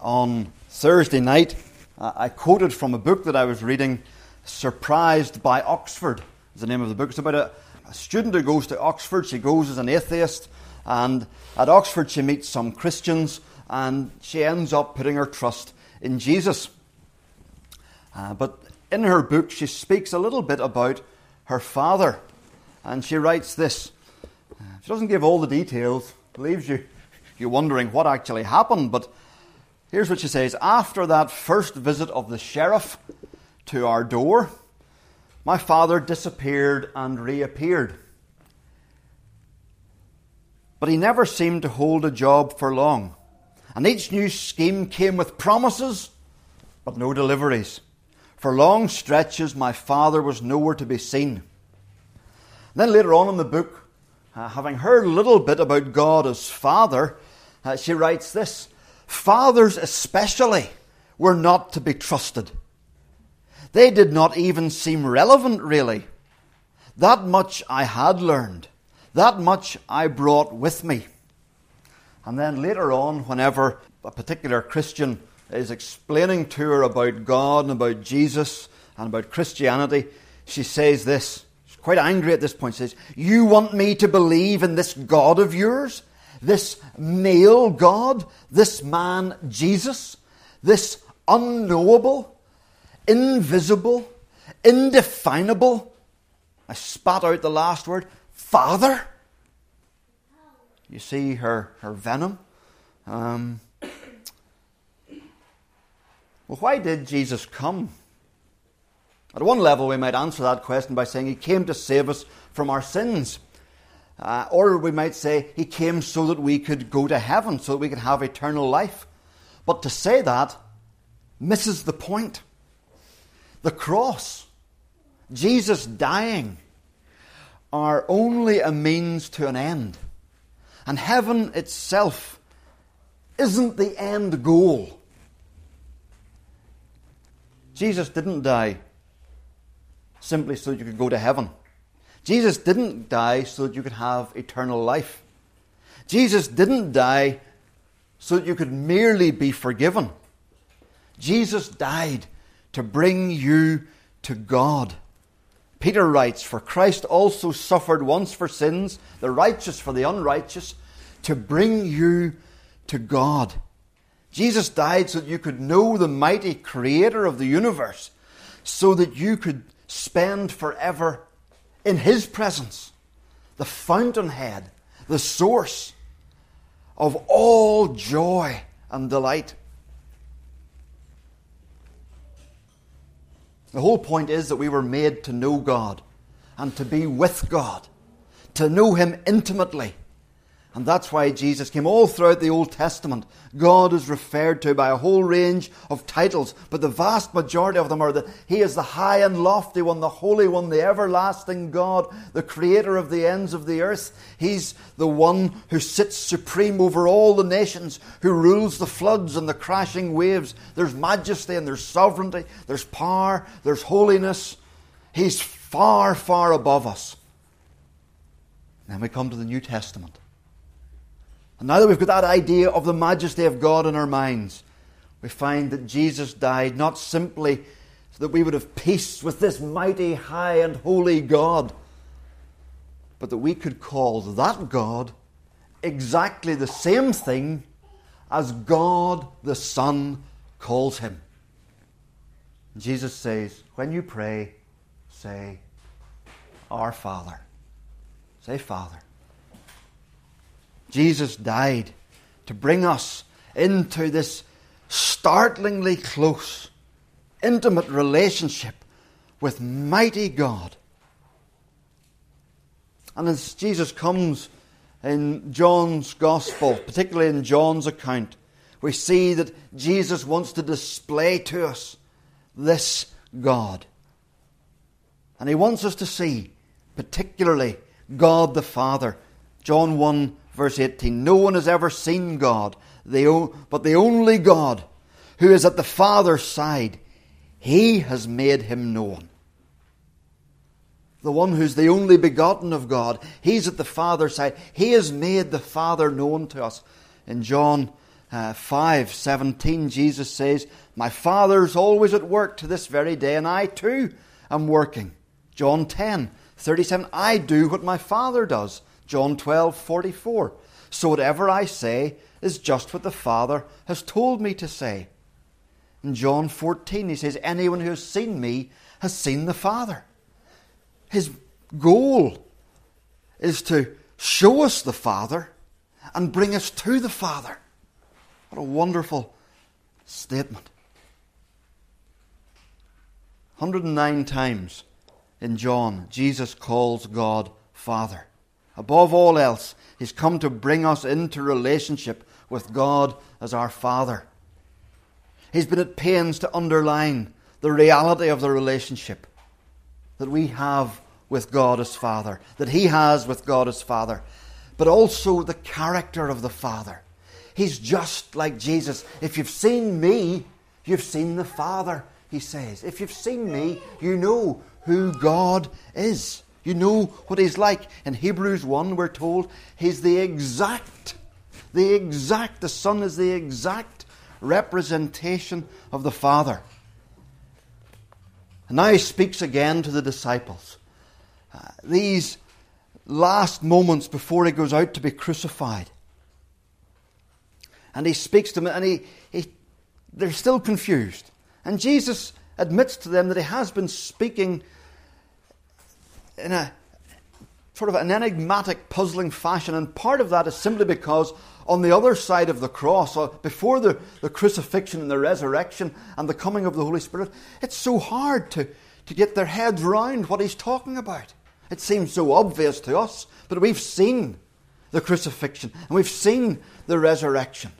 on Thursday night, uh, I quoted from a book that I was reading, Surprised by Oxford, is the name of the book. It's about a, a student who goes to Oxford. She goes as an atheist, and at Oxford she meets some Christians, and she ends up putting her trust in Jesus. Uh, but in her book, she speaks a little bit about her father, and she writes this. She doesn't give all the details, leaves you you wondering what actually happened, but here's what she says After that first visit of the sheriff to our door, my father disappeared and reappeared. But he never seemed to hold a job for long, and each new scheme came with promises, but no deliveries. For long stretches, my father was nowhere to be seen. then later on in the book, uh, having heard a little bit about God as Father, uh, she writes this Fathers, especially, were not to be trusted. They did not even seem relevant, really. That much I had learned. That much I brought with me. And then later on, whenever a particular Christian is explaining to her about God and about Jesus and about Christianity, she says this. She's quite angry at this point. She says, You want me to believe in this God of yours? This male God? This man Jesus? This unknowable, invisible, indefinable? I spat out the last word. Father? You see her, her venom? Um, well, why did Jesus come? At one level, we might answer that question by saying he came to save us from our sins. Uh, or we might say he came so that we could go to heaven, so that we could have eternal life. But to say that misses the point. The cross, Jesus dying, are only a means to an end. And heaven itself isn't the end goal. Jesus didn't die simply so you could go to heaven. Jesus didn't die so that you could have eternal life. Jesus didn't die so that you could merely be forgiven. Jesus died to bring you to God. Peter writes, For Christ also suffered once for sins, the righteous for the unrighteous, to bring you to God. Jesus died so that you could know the mighty creator of the universe, so that you could spend forever in his presence, the fountainhead, the source of all joy and delight. The whole point is that we were made to know God and to be with God, to know Him intimately and that's why Jesus came. All throughout the Old Testament, God is referred to by a whole range of titles, but the vast majority of them are that He is the high and lofty one, the holy one, the everlasting God, the creator of the ends of the earth. He's the one who sits supreme over all the nations, who rules the floods and the crashing waves. There's majesty and there's sovereignty, there's power, there's holiness. He's far, far above us. Then we come to the New Testament. And now that we've got that idea of the majesty of God in our minds, we find that Jesus died not simply so that we would have peace with this mighty, high, and holy God, but that we could call that God exactly the same thing as God the Son calls him. Jesus says, when you pray, say, Our Father. Say, Father. Jesus died to bring us into this startlingly close, intimate relationship with mighty God. And as Jesus comes in John's Gospel, particularly in John's account, we see that Jesus wants to display to us this God. And he wants us to see, particularly, God the Father. John 1 verse 18 No one has ever seen God, but the only God who is at the Father's side, he has made him known. The one who's the only begotten of God, he's at the Father's side. He has made the Father known to us. In John uh, 5 17, Jesus says, My Father's always at work to this very day, and I too am working. John 10 37, I do what my Father does. John 12 44. So whatever I say is just what the Father has told me to say. In John 14, he says, Anyone who has seen me has seen the Father. His goal is to show us the Father and bring us to the Father. What a wonderful statement. 109 times in John, Jesus calls God Father. Above all else, He's come to bring us into relationship with God as our Father. He's been at pains to underline the reality of the relationship that we have with God as Father, that He has with God as Father, but also the character of the Father. He's just like Jesus. If you've seen me, you've seen the Father, he says. If you've seen me, you know who God is. You know what He's like. In Hebrews 1, we're told He's the exact, the exact, the Son is the exact representation of the Father. And now He speaks again to the disciples. Uh, these last moments before He goes out to be crucified. And He speaks to them, and he, he, they're still confused. And Jesus admits to them that he has been speaking in a sort of an enigmatic, puzzling fashion. And part of that is simply because on the other side of the cross, or before the, the crucifixion and the resurrection and the coming of the Holy Spirit, it's so hard to, to get their heads round what he's talking about. It seems so obvious to us, but we've seen the crucifixion and we've seen the resurrection.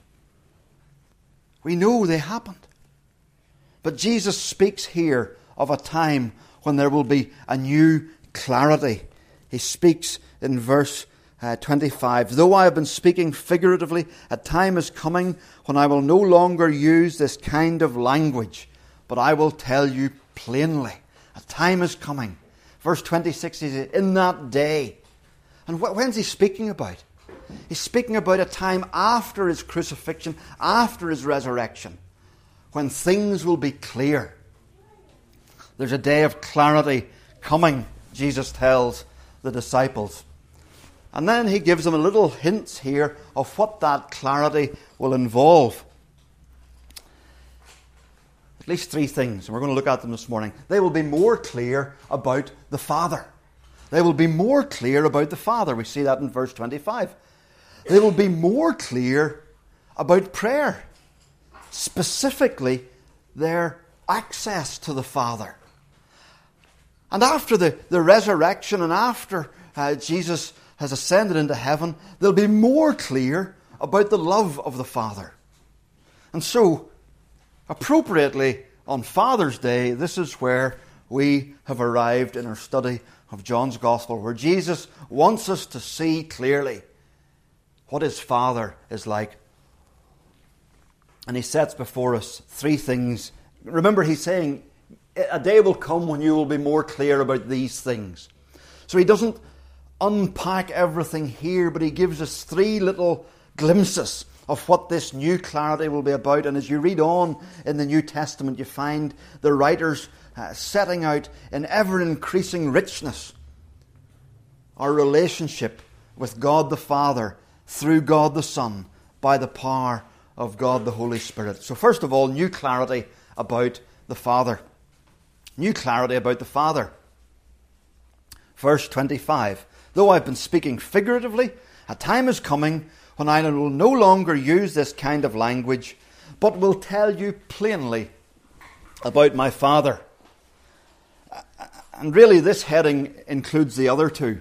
We know they happened. But Jesus speaks here of a time when there will be a new clarity. He speaks in verse uh, 25 Though I have been speaking figuratively, a time is coming when I will no longer use this kind of language, but I will tell you plainly. A time is coming. Verse 26 he says, In that day. And wh- when's he speaking about? He's speaking about a time after his crucifixion, after his resurrection when things will be clear. There's a day of clarity coming, Jesus tells the disciples. And then he gives them a little hints here of what that clarity will involve. At least three things, and we're going to look at them this morning. They will be more clear about the Father. They will be more clear about the Father. We see that in verse 25. They will be more clear about prayer specifically their access to the Father. And after the, the resurrection and after uh, Jesus has ascended into heaven, they'll be more clear about the love of the Father. And so, appropriately, on Father's Day, this is where we have arrived in our study of John's Gospel, where Jesus wants us to see clearly what his Father is like and he sets before us three things. Remember, he's saying, A day will come when you will be more clear about these things. So he doesn't unpack everything here, but he gives us three little glimpses of what this new clarity will be about. And as you read on in the New Testament, you find the writers uh, setting out in ever increasing richness our relationship with God the Father through God the Son by the power of God the Holy Spirit. So, first of all, new clarity about the Father. New clarity about the Father. Verse 25 Though I've been speaking figuratively, a time is coming when I will no longer use this kind of language, but will tell you plainly about my Father. And really, this heading includes the other two.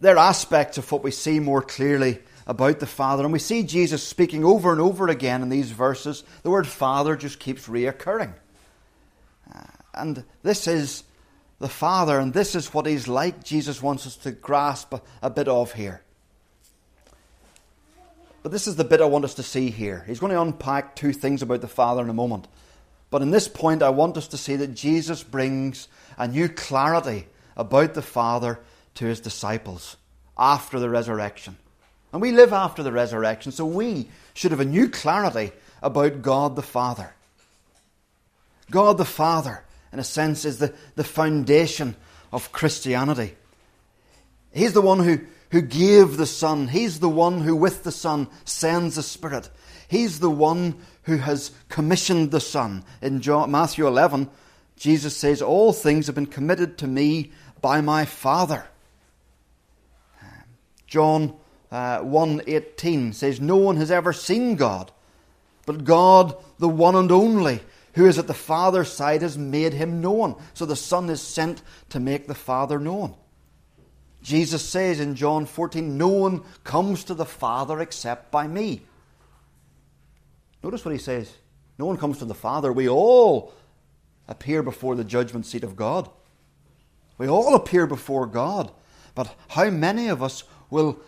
They're aspects of what we see more clearly about the Father. And we see Jesus speaking over and over again in these verses. The word Father just keeps reoccurring. And this is the Father, and this is what He's like. Jesus wants us to grasp a bit of here. But this is the bit I want us to see here. He's going to unpack two things about the Father in a moment. But in this point, I want us to see that Jesus brings a new clarity about the Father to his disciples after the resurrection. And we live after the resurrection, so we should have a new clarity about God the Father. God the Father, in a sense, is the, the foundation of Christianity. He's the one who, who gave the Son. He's the one who, with the Son, sends the Spirit. He's the one who has commissioned the Son. In John, Matthew 11, Jesus says, All things have been committed to me by my Father. John uh, 1.18 says, No one has ever seen God, but God, the one and only, who is at the Father's side, has made him known. So the Son is sent to make the Father known. Jesus says in John 14, No one comes to the Father except by me. Notice what he says. No one comes to the Father. We all appear before the judgment seat of God. We all appear before God. But how many of us will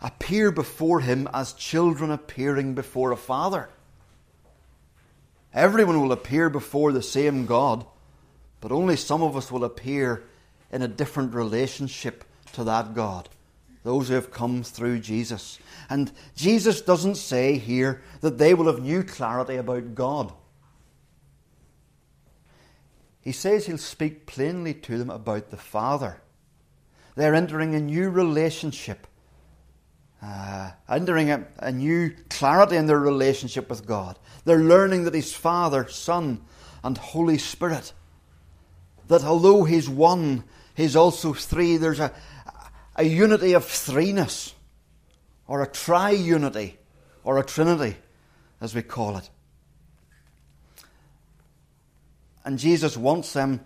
appear before Him as children appearing before a Father? Everyone will appear before the same God, but only some of us will appear in a different relationship to that God. Those who have come through Jesus. And Jesus doesn't say here that they will have new clarity about God. He says he'll speak plainly to them about the Father. They're entering a new relationship, uh, entering a, a new clarity in their relationship with God. They're learning that He's Father, Son, and Holy Spirit. That although He's one, He's also three. There's a, a unity of threeness, or a triunity, or a trinity, as we call it. And Jesus wants them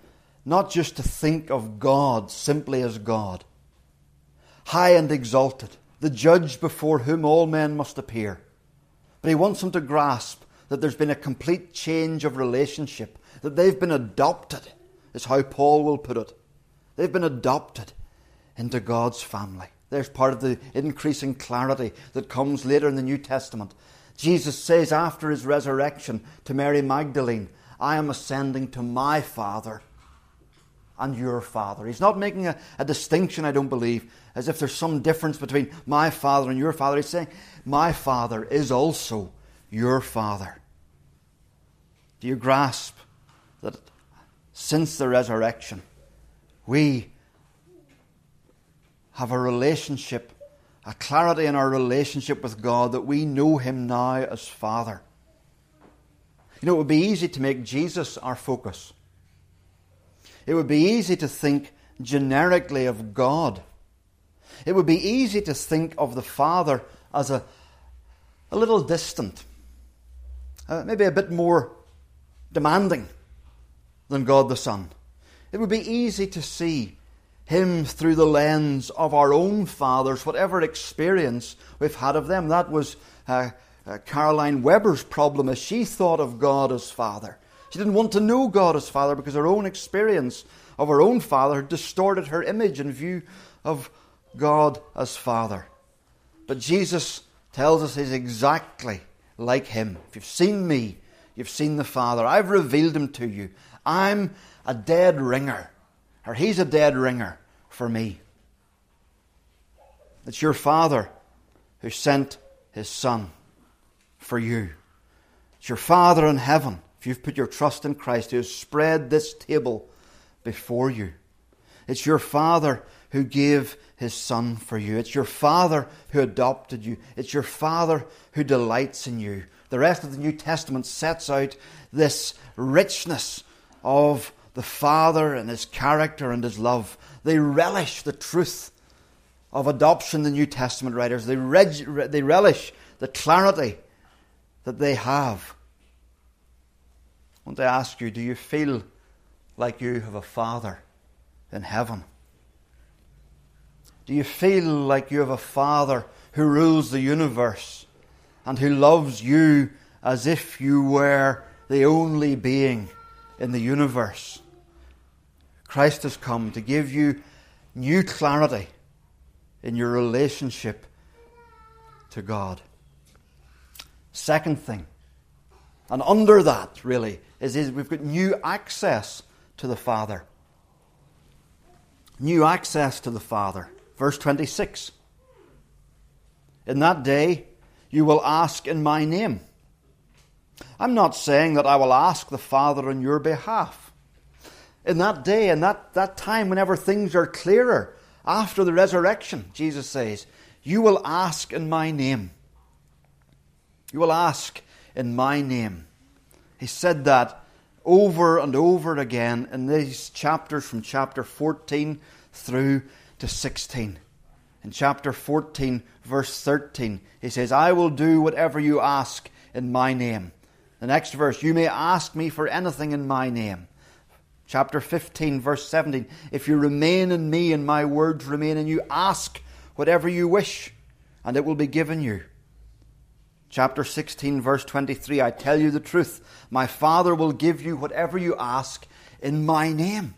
not just to think of God simply as God, high and exalted, the judge before whom all men must appear. But he wants them to grasp that there's been a complete change of relationship, that they've been adopted, is how Paul will put it. They've been adopted into God's family. There's part of the increasing clarity that comes later in the New Testament. Jesus says after his resurrection to Mary Magdalene, I am ascending to my Father and your Father. He's not making a, a, distinction, I don't believe, as if there's some difference between my Father and your Father. He's saying, My Father is also your Father. Do you grasp that since the resurrection, we have a relationship, a clarity in our relationship with God that we know Him now as Father? You know, it would be easy to make Jesus our focus. It would be easy to think generically of God. It would be easy to think of the Father as a, a little distant, uh, maybe a bit more demanding than God the Son. It would be easy to see Him through the lens of our own fathers, whatever experience we've had of them. That was uh, uh, Caroline Weber's problem as she thought of God as Father. She didn't want to know God as Father because her own experience of her own Father had distorted her image and view of God as Father. But Jesus tells us he's exactly like him. If you've seen me, you've seen the Father. I've revealed him to you. I'm a dead ringer, or he's a dead ringer for me. It's your Father who sent his Son for you. It's your Father in heaven, you've put your trust in Christ, who has spread this table before you. It's your Father who gave his Son for you. It's your Father who adopted you. It's your Father who delights in you. The rest of the New Testament sets out this richness of the Father and his character and his love. They relish the truth of adoption, the New Testament writers. They, reg- they relish the clarity that they have. I want to ask you do you feel like you have a Father in heaven? Do you feel like you have a Father who rules the universe and who loves you as if you were the only being in the universe? Christ has come to give you new clarity in your relationship to God. Second thing, and under that really, is, is we've got new access to the Father. New access to the Father. Verse 26. In that day, you will ask in my name. I'm not saying that I will ask the Father on your behalf. In that day, in that, that time, whenever things are clearer, after the resurrection, Jesus says, You will ask in my name. You will ask in my name. He said that over and over again in these chapters from chapter 14 through to 16. In chapter 14, verse 13, he says, I will do whatever you ask in my name. The next verse, you may ask me for anything in my name. Chapter 15, verse 17, if you remain in me and my words remain in you, ask whatever you wish, and it will be given you. Chapter 16, verse 23, I tell you the truth, my Father will give you whatever you ask in my name.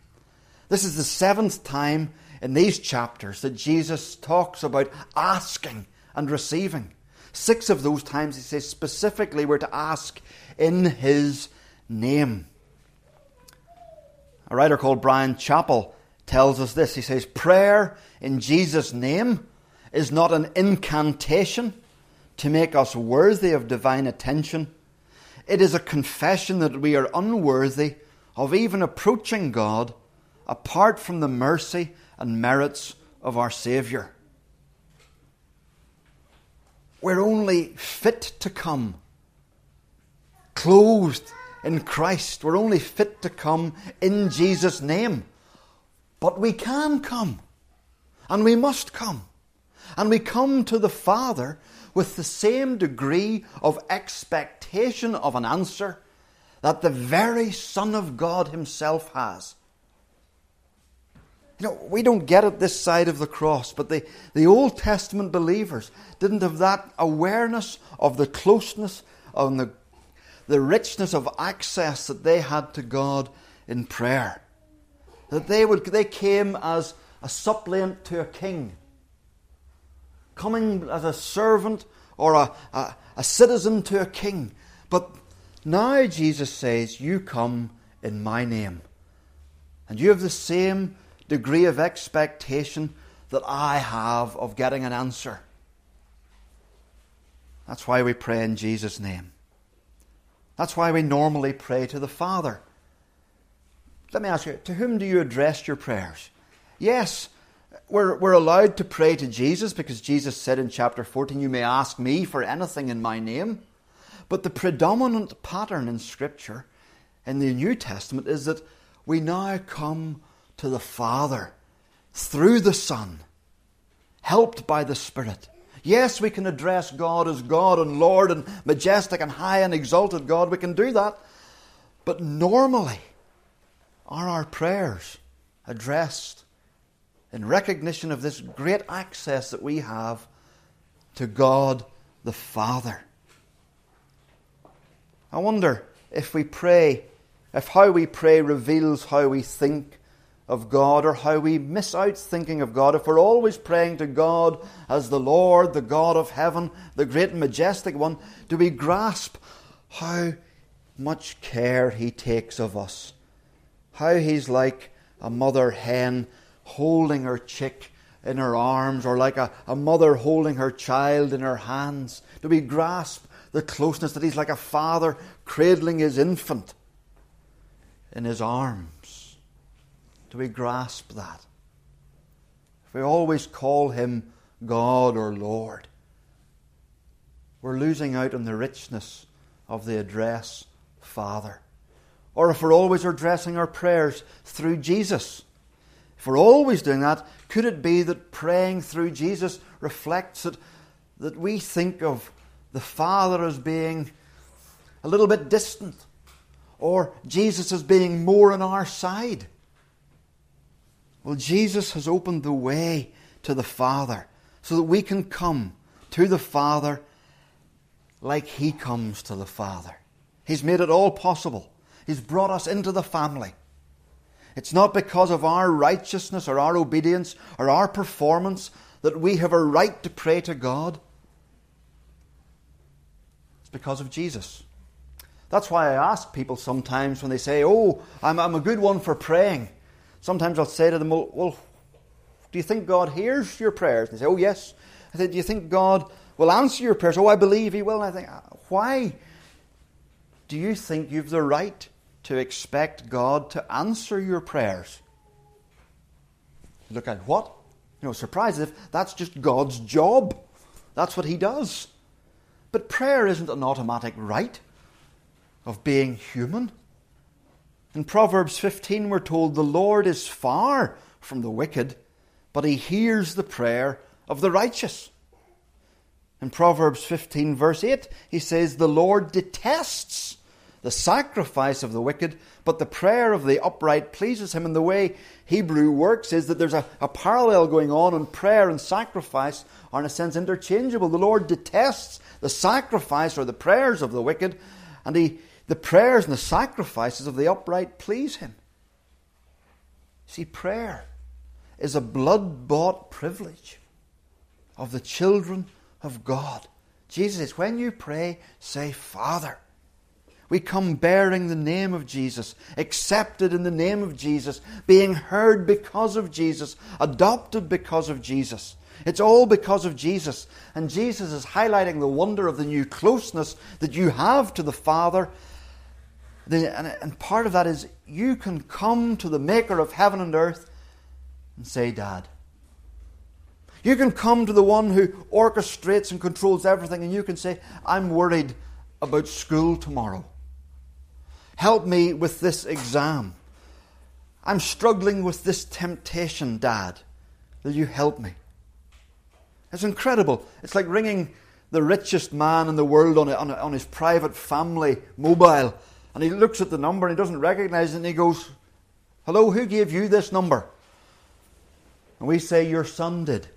This is the seventh time in these chapters that Jesus talks about asking and receiving. Six of those times he says specifically we're to ask in his name. A writer called Bryan Chapell tells us this. He says, Prayer in Jesus' name is not an incantation to make us worthy of divine attention. It is a confession that we are unworthy of even approaching God apart from the mercy and merits of our Saviour. We're only fit to come, clothed in Christ. We're only fit to come in Jesus' name. But we can come, and we must come. And we come to the Father with the same degree of expectation of an answer that the very Son of God Himself has. You know, we don't get it this side of the cross, but the, the Old Testament believers didn't have that awareness of the closeness, of the, the richness of access that they had to God in prayer. That they, would, they came as a suppliant to a king, coming as a servant or a, a, a citizen to a king. But now Jesus says, You come in my name. And you have the same degree of expectation that I have of getting an answer. That's why we pray in Jesus' name. That's why we normally pray to the Father. Let me ask you, to whom do you address your prayers? Yes, we're, we're allowed to pray to Jesus because Jesus said in chapter 14, You may ask me for anything in my name. But the predominant pattern in Scripture in the New Testament is that we now come to the Father through the Son, helped by the Spirit. Yes, we can address God as God and Lord and majestic and high and exalted God. We can do that. But normally, are our prayers addressed in recognition of this great access that we have to God the Father? I wonder if we pray, if how we pray reveals how we think of God or how we miss out thinking of God if we're always praying to God as the Lord, the God of heaven, the great and majestic one, do we grasp how much care He takes of us? How He's like a mother hen holding her chick in her arms or like a, a mother holding her child in her hands? Do we grasp the closeness that He's like a father cradling his infant in his arms? Do we grasp that? If we always call him God or Lord, we're losing out on the richness of the address Father. Or if we're always addressing our prayers through Jesus, if we're always doing that, could it be that praying through Jesus reflects that, that we think of the Father as being a little bit distant, or Jesus as being more on our side? Well, Jesus has opened the way to the Father so that we can come to the Father like He comes to the Father. He's made it all possible. He's brought us into the family. It's not because of our righteousness or our obedience or our performance that we have a right to pray to God. It's because of Jesus. That's why I ask people sometimes when they say, Oh, I'm, I'm a good one for praying. Sometimes I'll say to them, well, well, do you think God hears your prayers? And they say, oh, yes. I said, do you think God will answer your prayers. Oh, I believe He will. And I think, why do you think you've the right to expect God to answer your prayers? Look at what? You know, if that's just God's job. That's what He does. But prayer isn't an automatic right of being human. In Proverbs 15, we're told the Lord is far from the wicked, but He hears the prayer of the righteous. In Proverbs 15, verse 8, he says, The Lord detests the sacrifice of the wicked, but the prayer of the upright pleases him. And the way Hebrew works is that there's a, a parallel going on, and prayer and sacrifice are, in a sense, interchangeable. The Lord detests the sacrifice or the prayers of the wicked, and he, the prayers and the sacrifices of the upright please him. See, prayer is a blood bought privilege of the children of God. Jesus says, when you pray, say, Father. We come bearing the name of Jesus, accepted in the name of Jesus, being heard because of Jesus, adopted because of Jesus. It's all because of Jesus. And Jesus is highlighting the wonder of the new closeness that you have to the Father. and part of that is you can come to the Maker of heaven and earth and say, Dad. You can come to the one who orchestrates and controls everything, and you can say, I'm worried about school tomorrow. Help me with this exam. I'm struggling with this temptation, Dad. Will you help me? It's incredible. It's like ringing the richest man in the world on, a, on, a, on his private family mobile, and he looks at the number and he doesn't recognize it, and he goes, Hello, who gave you this number? And we say, Your son did.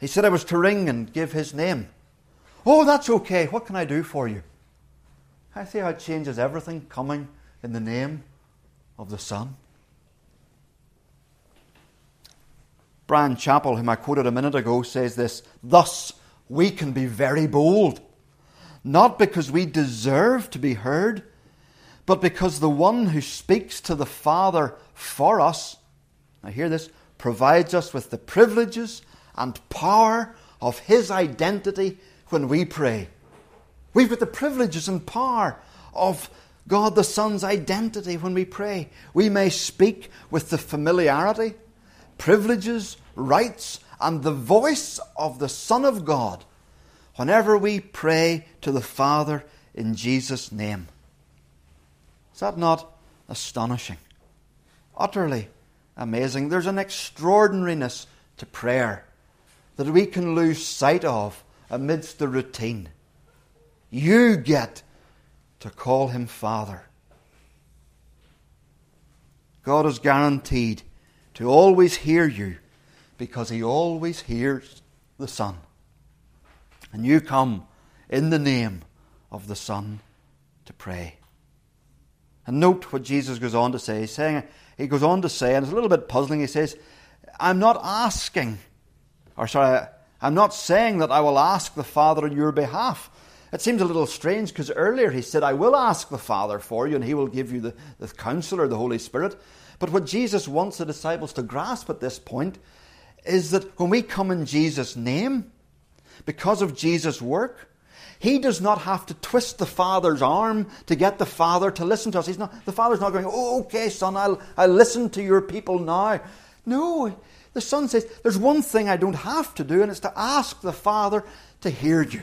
He said I was to ring and give his name. Oh, that's okay. What can I do for you? I see how it changes everything coming in the name of the Son. Bryan Chapell, whom I quoted a minute ago, says this Thus, we can be very bold, not because we deserve to be heard, but because the one who speaks to the Father for us, now hear this, provides us with the privileges and power of His identity when we pray. We've got the privileges and power of God the Son's identity when we pray. We may speak with the familiarity, privileges, rights, and the voice of the Son of God whenever we pray to the Father in Jesus' name. Is that not astonishing? Utterly amazing. There's an extraordinariness to prayer that we can lose sight of amidst the routine. You get to call him Father. God is guaranteed to always hear you because he always hears the Son. And you come in the name of the Son to pray. And note what Jesus goes on to say. He's saying, he goes on to say, and it's a little bit puzzling, he says, I'm not asking or sorry, I'm not saying that I will ask the Father on your behalf. It seems a little strange because earlier he said, I will ask the Father for you and he will give you the, the counselor, the Holy Spirit. But what Jesus wants the disciples to grasp at this point is that when we come in Jesus' name, because of Jesus' work, he does not have to twist the Father's arm to get the Father to listen to us. He's not, the Father's not going, oh, okay, son, I'll, I'll listen to your people now. No, the Son says, There's one thing I don't have to do, and it's to ask the Father to hear you.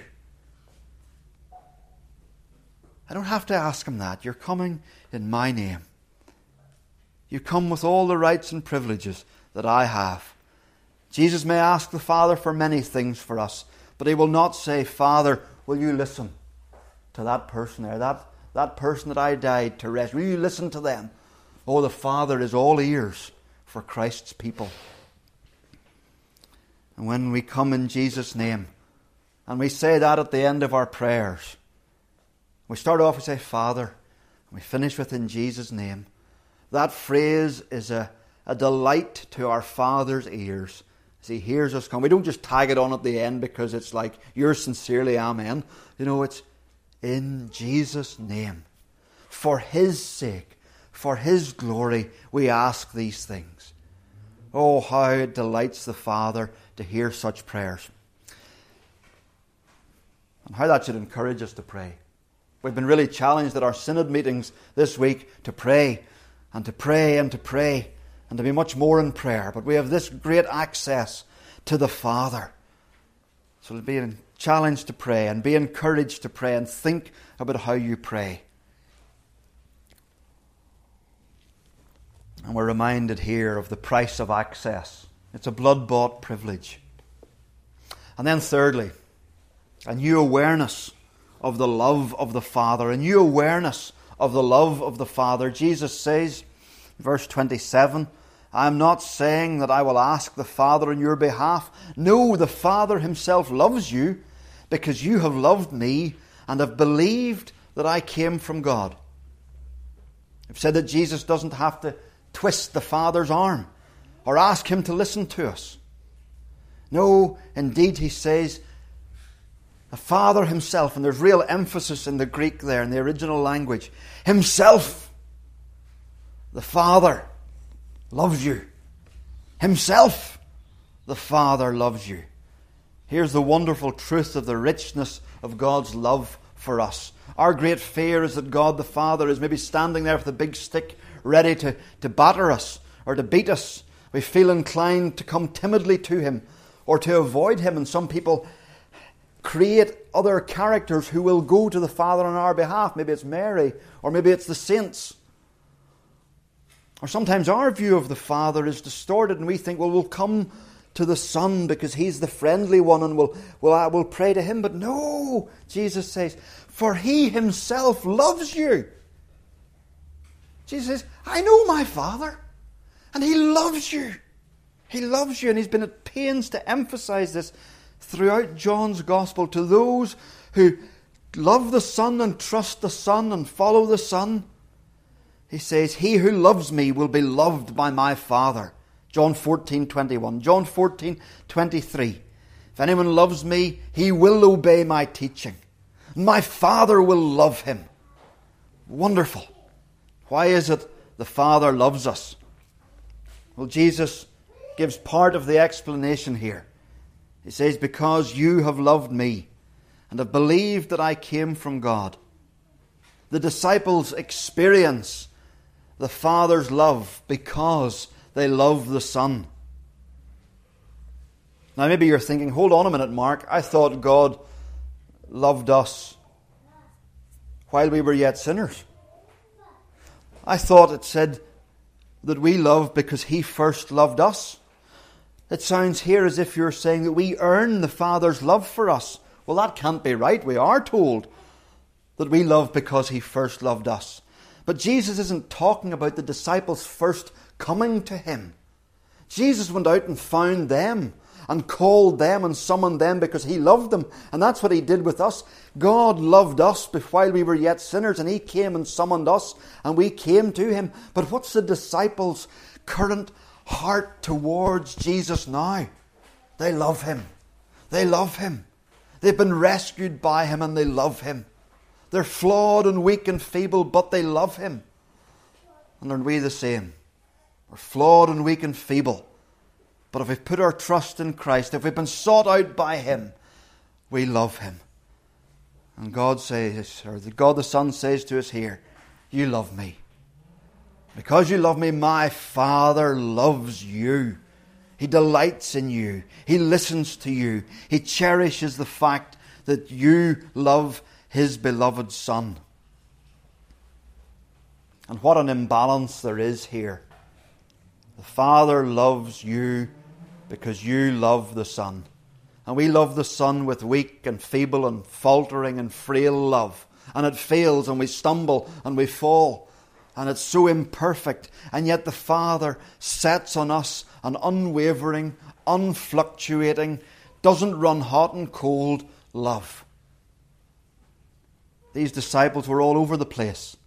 I don't have to ask him that. You're coming in my name. You come with all the rights and privileges that I have. Jesus may ask the Father for many things for us, but he will not say, Father, will you listen to that person there, that, that person that I died to rest? Will you listen to them? Oh, the Father is all ears for Christ's people. And when we come in Jesus' name, and we say that at the end of our prayers, we start off, we say, Father, and we finish with in Jesus' name. That phrase is a, a delight to our Father's ears as He hears us come. We don't just tag it on at the end because it's like, yours sincerely, Amen. You know, it's in Jesus' name. For His sake, for His glory, we ask these things. Oh, how it delights the Father to hear such prayers. and how that should encourage us to pray. We've been really challenged at our synod meetings this week to pray and to pray and to pray and to be much more in prayer. But we have this great access to the Father. So be a challenge to pray and be encouraged to pray and think about how you pray. And we're reminded here of the price of access. It's a blood bought privilege. And then, thirdly, a new awareness of the love of the Father, a new awareness of the love of the Father. Jesus says, verse 27, I am not saying that I will ask the Father on your behalf. No, the Father himself loves you because you have loved me and have believed that I came from God. I've said that Jesus doesn't have to twist the Father's arm or ask him to listen to us. No, indeed, he says, the Father himself, and there's real emphasis in the Greek there, in the original language, himself, the Father, loves you. Himself, the Father loves you. Here's the wonderful truth of the richness of God's love for us. Our great fear is that God the Father is maybe standing there with a big stick ready to, to batter us or to beat us. We feel inclined to come timidly to Him or to avoid Him, and some people create other characters who will go to the Father on our behalf. Maybe it's Mary, or maybe it's the saints. Or sometimes our view of the Father is distorted, and we think, well, we'll come to the Son because He's the friendly one, and we'll, we'll, uh, we'll pray to Him. But no, Jesus says, for He Himself loves you. Jesus says, I know my Father, and He loves you. He loves you, and He's been at pains to emphasize this throughout John's Gospel to those who love the Son and trust the Son and follow the Son. He says, He who loves me will be loved by my Father. John 14, 21. John 14, 23. If anyone loves me, he will obey my teaching. My Father will love him. Wonderful. Why is it the Father loves us? Well, Jesus gives part of the explanation here. He says, Because you have loved me and have believed that I came from God. The disciples experience the Father's love because they love the Son. Now, maybe you're thinking, hold on a minute, Mark. I thought God loved us while we were yet sinners. I thought it said that we love because He first loved us. It sounds here as if you're saying that we earn the Father's love for us. Well, that can't be right. We are told that we love because He first loved us. But Jesus isn't talking about the disciples first coming to Him. Jesus went out and found them and called them and summoned them because He loved them. And that's what He did with us. God loved us while we were yet sinners, and He came and summoned us, and we came to Him. But what's the disciples' current heart towards Jesus now. They love him. They love him. They've been rescued by him and they love him. They're flawed and weak and feeble, but they love him. And aren't we the same? We're flawed and weak and feeble. But if we've put our trust in Christ, if we've been sought out by him, we love him. And God says, or the God the Son says to us here, You love me. Because you love me, my Father loves you. He delights in you. He listens to you. He cherishes the fact that you love His beloved Son. And what an imbalance there is here. The Father loves you because you love the Son. And we love the Son with weak and feeble and faltering and frail love. And it fails and we stumble and we fall and it's so imperfect, and yet the Father sets on us an unwavering, unfluctuating, doesn't run hot and cold love. These disciples were all over the place,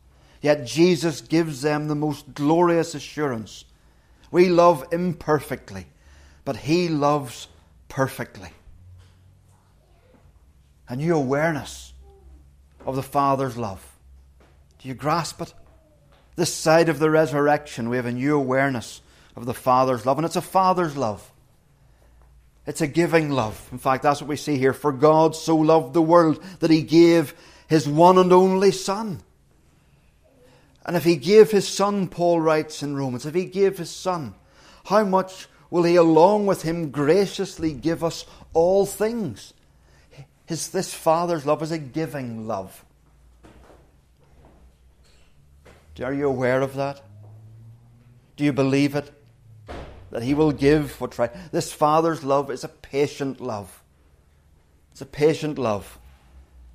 yet Jesus gives them the most glorious assurance. We love imperfectly, but He loves perfectly. A new awareness of the Father's love. Do you grasp it? This side of the resurrection, we have a new awareness of the Father's love, and it's a Father's love. It's a giving love. In fact, that's what we see here. For God so loved the world that he gave his one and only Son. And if he gave his Son, Paul writes in Romans, if he gave his Son, how much will he along with him graciously give us all things? His, this Father's love is a giving love. Are you aware of that? Do you believe it? That He will give what's right. This Father's love is a patient love. It's a patient love.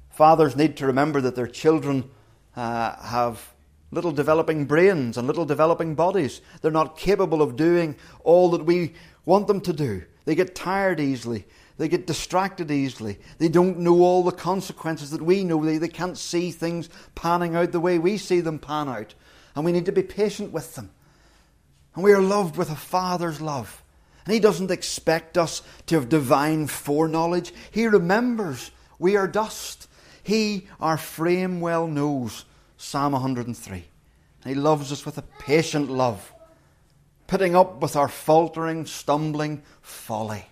Fathers need to remember that their children uh, have little developing brains and little developing bodies. They're not capable of doing all that we want them to do. They get tired easily. They get distracted easily. They don't know all the consequences that we know. They, they can't see things panning out the way we see them pan out. And we need to be patient with them. And we are loved with a Father's love. And He doesn't expect us to have divine foreknowledge. He remembers we are dust. He, our frame, well knows. Psalm 103. And He loves us with a patient love, putting up with our faltering, stumbling folly.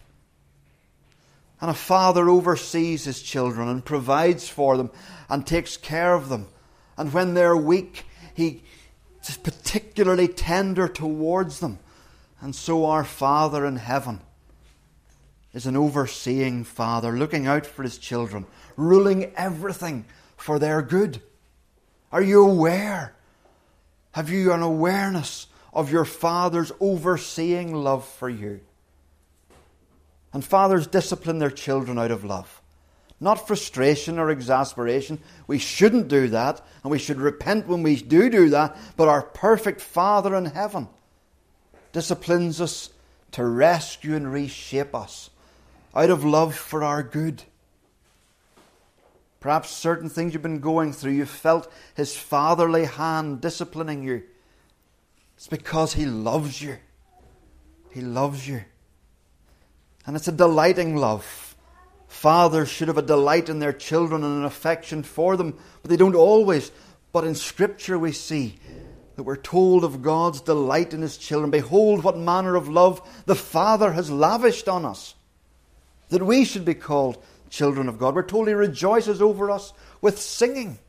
And a father oversees his children and provides for them and takes care of them. And when they're weak, he is particularly tender towards them. And so our Father in heaven is an overseeing Father, looking out for his children, ruling everything for their good. Are you aware? Have you an awareness of your Father's overseeing love for you? And fathers discipline their children out of love. Not frustration or exasperation. We shouldn't do that, and we should repent when we do do that. But our perfect Father in heaven disciplines us to rescue and reshape us out of love for our good. Perhaps certain things you've been going through, you've felt His fatherly hand disciplining you. It's because He loves you. He loves you. And it's a delighting love. Fathers should have a delight in their children and an affection for them, but they don't always. But in Scripture we see that we're told of God's delight in His children. Behold, what manner of love the Father has lavished on us, that we should be called children of God. We're told He rejoices over us with singing.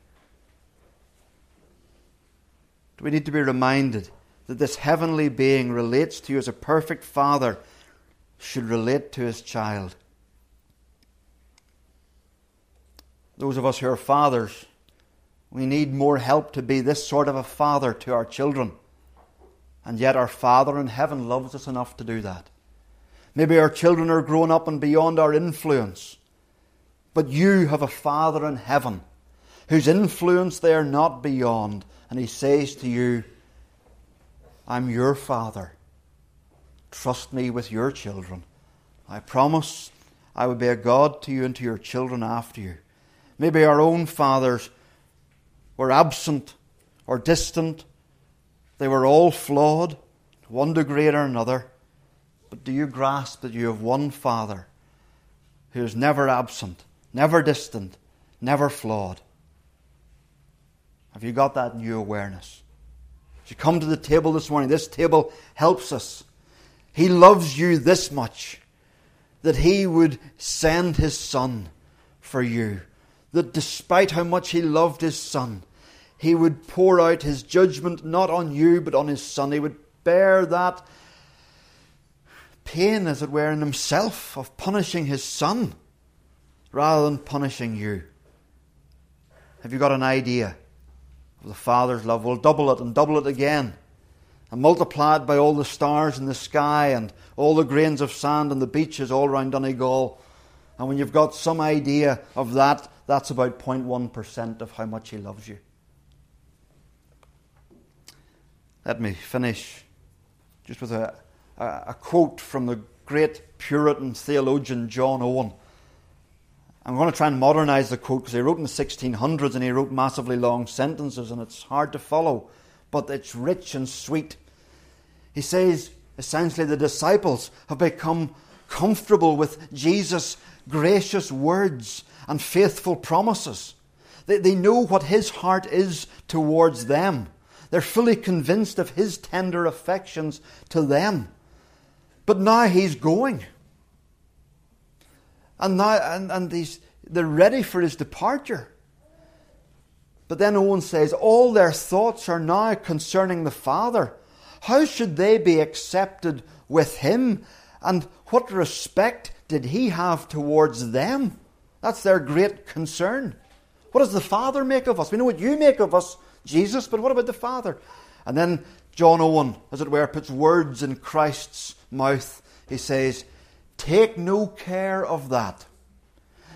Do we need to be reminded that this heavenly being relates to you as a perfect Father should relate to his child. Those of us who are fathers, we need more help to be this sort of a father to our children. And yet, our Father in heaven loves us enough to do that. Maybe our children are grown up and beyond our influence. But you have a Father in heaven whose influence they are not beyond. And He says to you, I'm your Father. Trust me with your children. I promise I will be a God to you and to your children after you. Maybe our own fathers were absent or distant. They were all flawed, one degree or another. But do you grasp that you have one Father who is never absent, never distant, never flawed? Have you got that new awareness? As you come to the table this morning, this table helps us he loves you this much that He would send His Son for you. That despite how much He loved His Son, He would pour out His judgment not on you but on His Son. He would bear that pain, as it were, in Himself of punishing His Son rather than punishing you. Have you got an idea of the Father's love? We'll double it and double it again and multiplied by all the stars in the sky and all the grains of sand on the beaches all around Donegal. And when you've got some idea of that, that's about 0.1% of how much He loves you. Let me finish just with a, a, a quote from the great Puritan theologian John Owen. I'm going to try and modernize the quote because he wrote in the 1600s and he wrote massively long sentences and it's hard to follow, but it's rich and sweet. He says essentially the disciples have become comfortable with Jesus' gracious words and faithful promises. They, they know what his heart is towards them. They're fully convinced of his tender affections to them. But now he's going. And now and, and these, they're ready for his departure. But then Owen says, All their thoughts are now concerning the Father. How should they be accepted with him? And what respect did he have towards them? That's their great concern. What does the Father make of us? We know what you make of us, Jesus, but what about the Father? And then John Owen, as it were, puts words in Christ's mouth. He says, Take no care of that.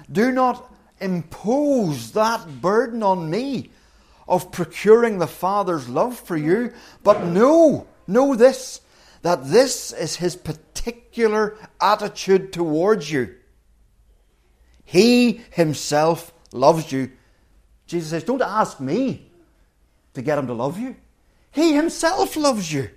Do not impose that burden on me of procuring the Father's love for you, but know, know this, that this is his particular attitude towards you. He himself loves you. Jesus says, Don't ask me to get him to love you. He himself loves you.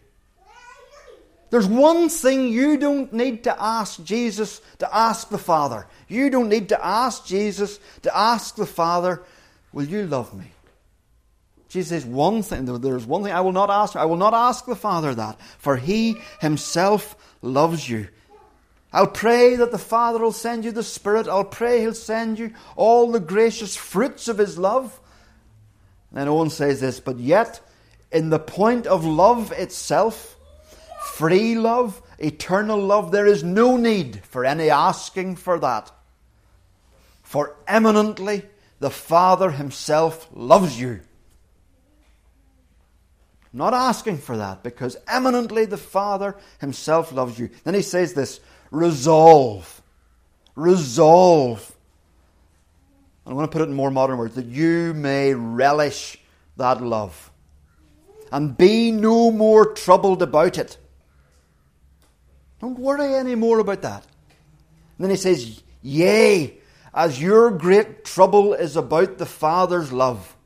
There's one thing you don't need to ask Jesus to ask the Father. You don't need to ask Jesus to ask the Father, Will you love me? Jesus says one thing, there's one thing I will not ask. I will not ask the Father that, for He Himself loves you. I'll pray that the Father will send you the Spirit. I'll pray He'll send you all the gracious fruits of His love. And then Owen says this, but yet, in the point of love itself, free love, eternal love, there is no need for any asking for that. For eminently, the Father Himself loves you. Not asking for that because eminently the Father Himself loves you. Then He says this resolve. Resolve. I'm going to put it in more modern words that you may relish that love and be no more troubled about it. Don't worry any more about that. And then he says, Yea, as your great trouble is about the Father's love,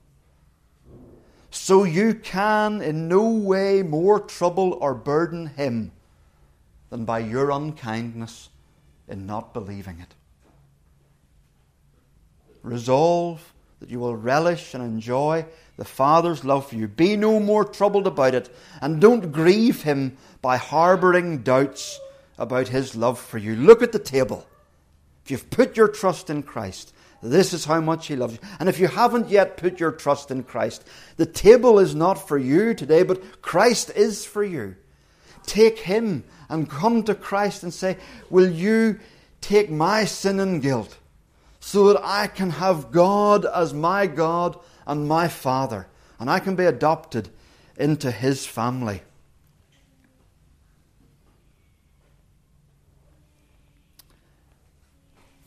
so you can in no way more trouble or burden him than by your unkindness in not believing it. Resolve that you will relish and enjoy the Father's love for you. Be no more troubled about it, and don't grieve Him by harbouring doubts about His love for you. Look at the table. If you've put your trust in Christ, this is how much He loves you. And if you haven't yet put your trust in Christ, the table is not for you today, but Christ is for you. Take Him and come to Christ and say, Will you take my sin and guilt so that I can have God as my God and my Father and I can be adopted into His family?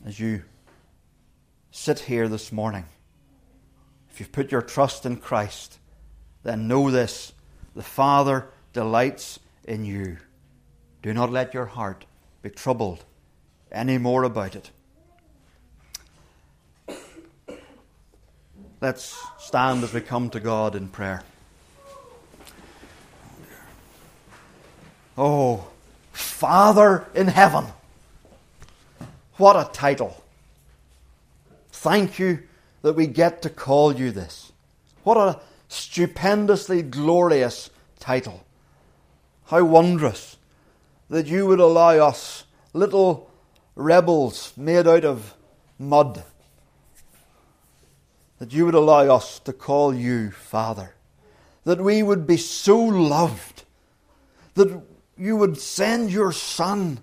As you sit here this morning, if you've put your trust in Christ, then know this the Father delights in you. Do not let your heart be troubled any more about it. Let's stand as we come to God in prayer. Oh, Father in heaven. What a title. Thank you that we get to call you this. What a stupendously glorious title. How wondrous that you would allow us, little rebels made out of mud, that you would allow us to call you Father, that we would be so loved, that you would send your Son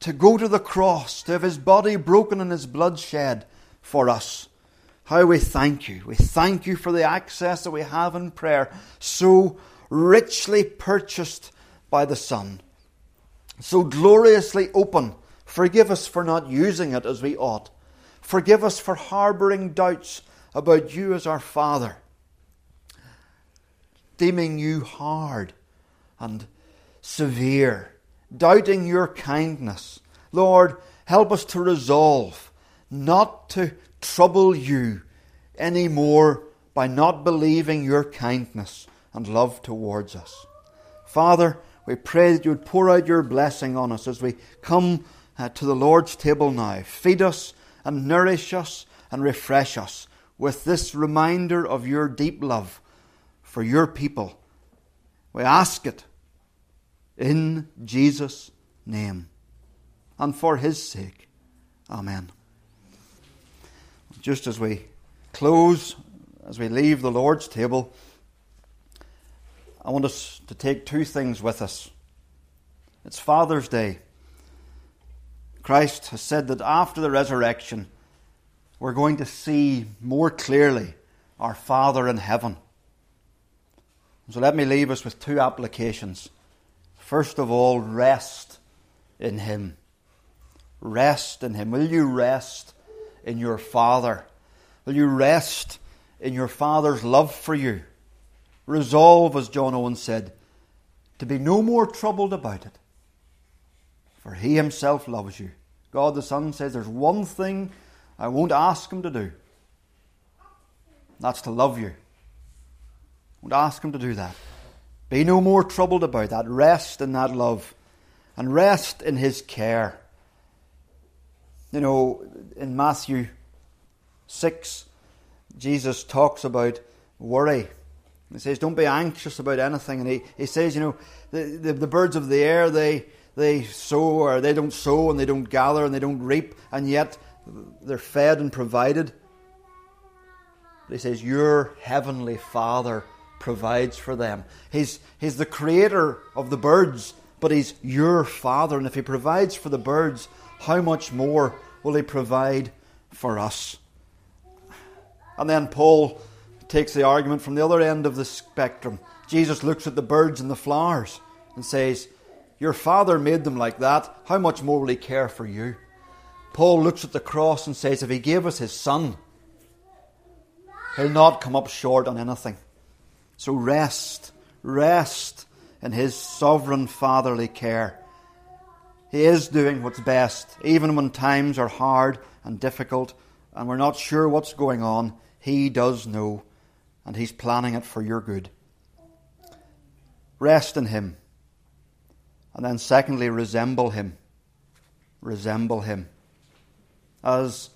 to go to the cross, to have his body broken and his blood shed for us. How we thank you. We thank you for the access that we have in prayer, so richly purchased by the Son so gloriously open. Forgive us for not using it as we ought. Forgive us for harbouring doubts about you as our Father, deeming you hard and severe, doubting your kindness. Lord, help us to resolve not to trouble you any more by not believing your kindness and love towards us. Father, we pray that you would pour out your blessing on us as we come uh, to the Lord's table now. Feed us and nourish us and refresh us with this reminder of your deep love for your people. We ask it in Jesus' name and for his sake. Amen. just as we close, as we leave the Lord's table, I want us to take two things with us. It's Father's Day. Christ has said that after the resurrection, we're going to see more clearly our Father in heaven. So let me leave us with two applications. First of all, rest in Him. Rest in Him. Will you rest in your Father? Will you rest in your Father's love for you? Resolve, as John Owen said, to be no more troubled about it, for He Himself loves you. God the Son says, There's one thing I won't ask Him to do. That's to love you. I won't ask Him to do that. Be no more troubled about that. Rest in that love and rest in His care. You know, in Matthew 6, Jesus talks about worry. He says, Don't be anxious about anything. And he, he says, You know, the, the, the birds of the air, they, they sow or they don't sow and they don't gather and they don't reap, and yet they're fed and provided. But he says, Your heavenly Father provides for them. He's, he's the creator of the birds, but he's your Father. And if he provides for the birds, how much more will he provide for us? And then Paul takes the argument from the other end of the spectrum. Jesus looks at the birds and the flowers and says, Your Father made them like that. How much more will He care for you? Paul looks at the cross and says, If He gave us His Son, He'll not come up short on anything. So rest, rest in His sovereign fatherly care. He is doing what's best, even when times are hard and difficult and we're not sure what's going on. He does know and He's planning it for your good. Rest in Him. And then, secondly, resemble Him. Resemble Him. As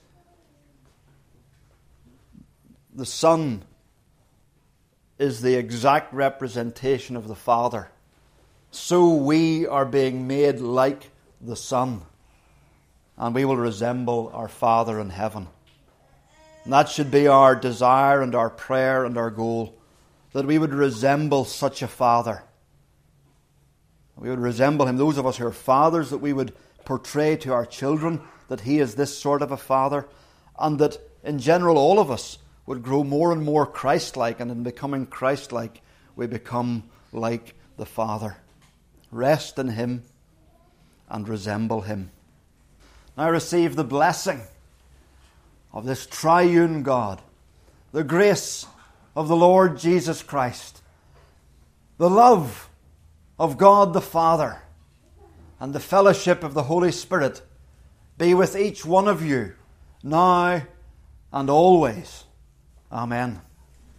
the Son is the exact representation of the Father, so we are being made like the Son, and we will resemble our Father in heaven. And that should be our desire and our prayer and our goal that we would resemble such a father. We would resemble him. Those of us who are fathers, that we would portray to our children that he is this sort of a father, and that in general all of us would grow more and more Christ like, and in becoming Christ like, we become like the Father. Rest in him and resemble him. Now receive the blessing of this triune God, the grace of the Lord Jesus Christ, the love of God the Father, and the fellowship of the Holy Spirit be with each one of you now and always. Amen.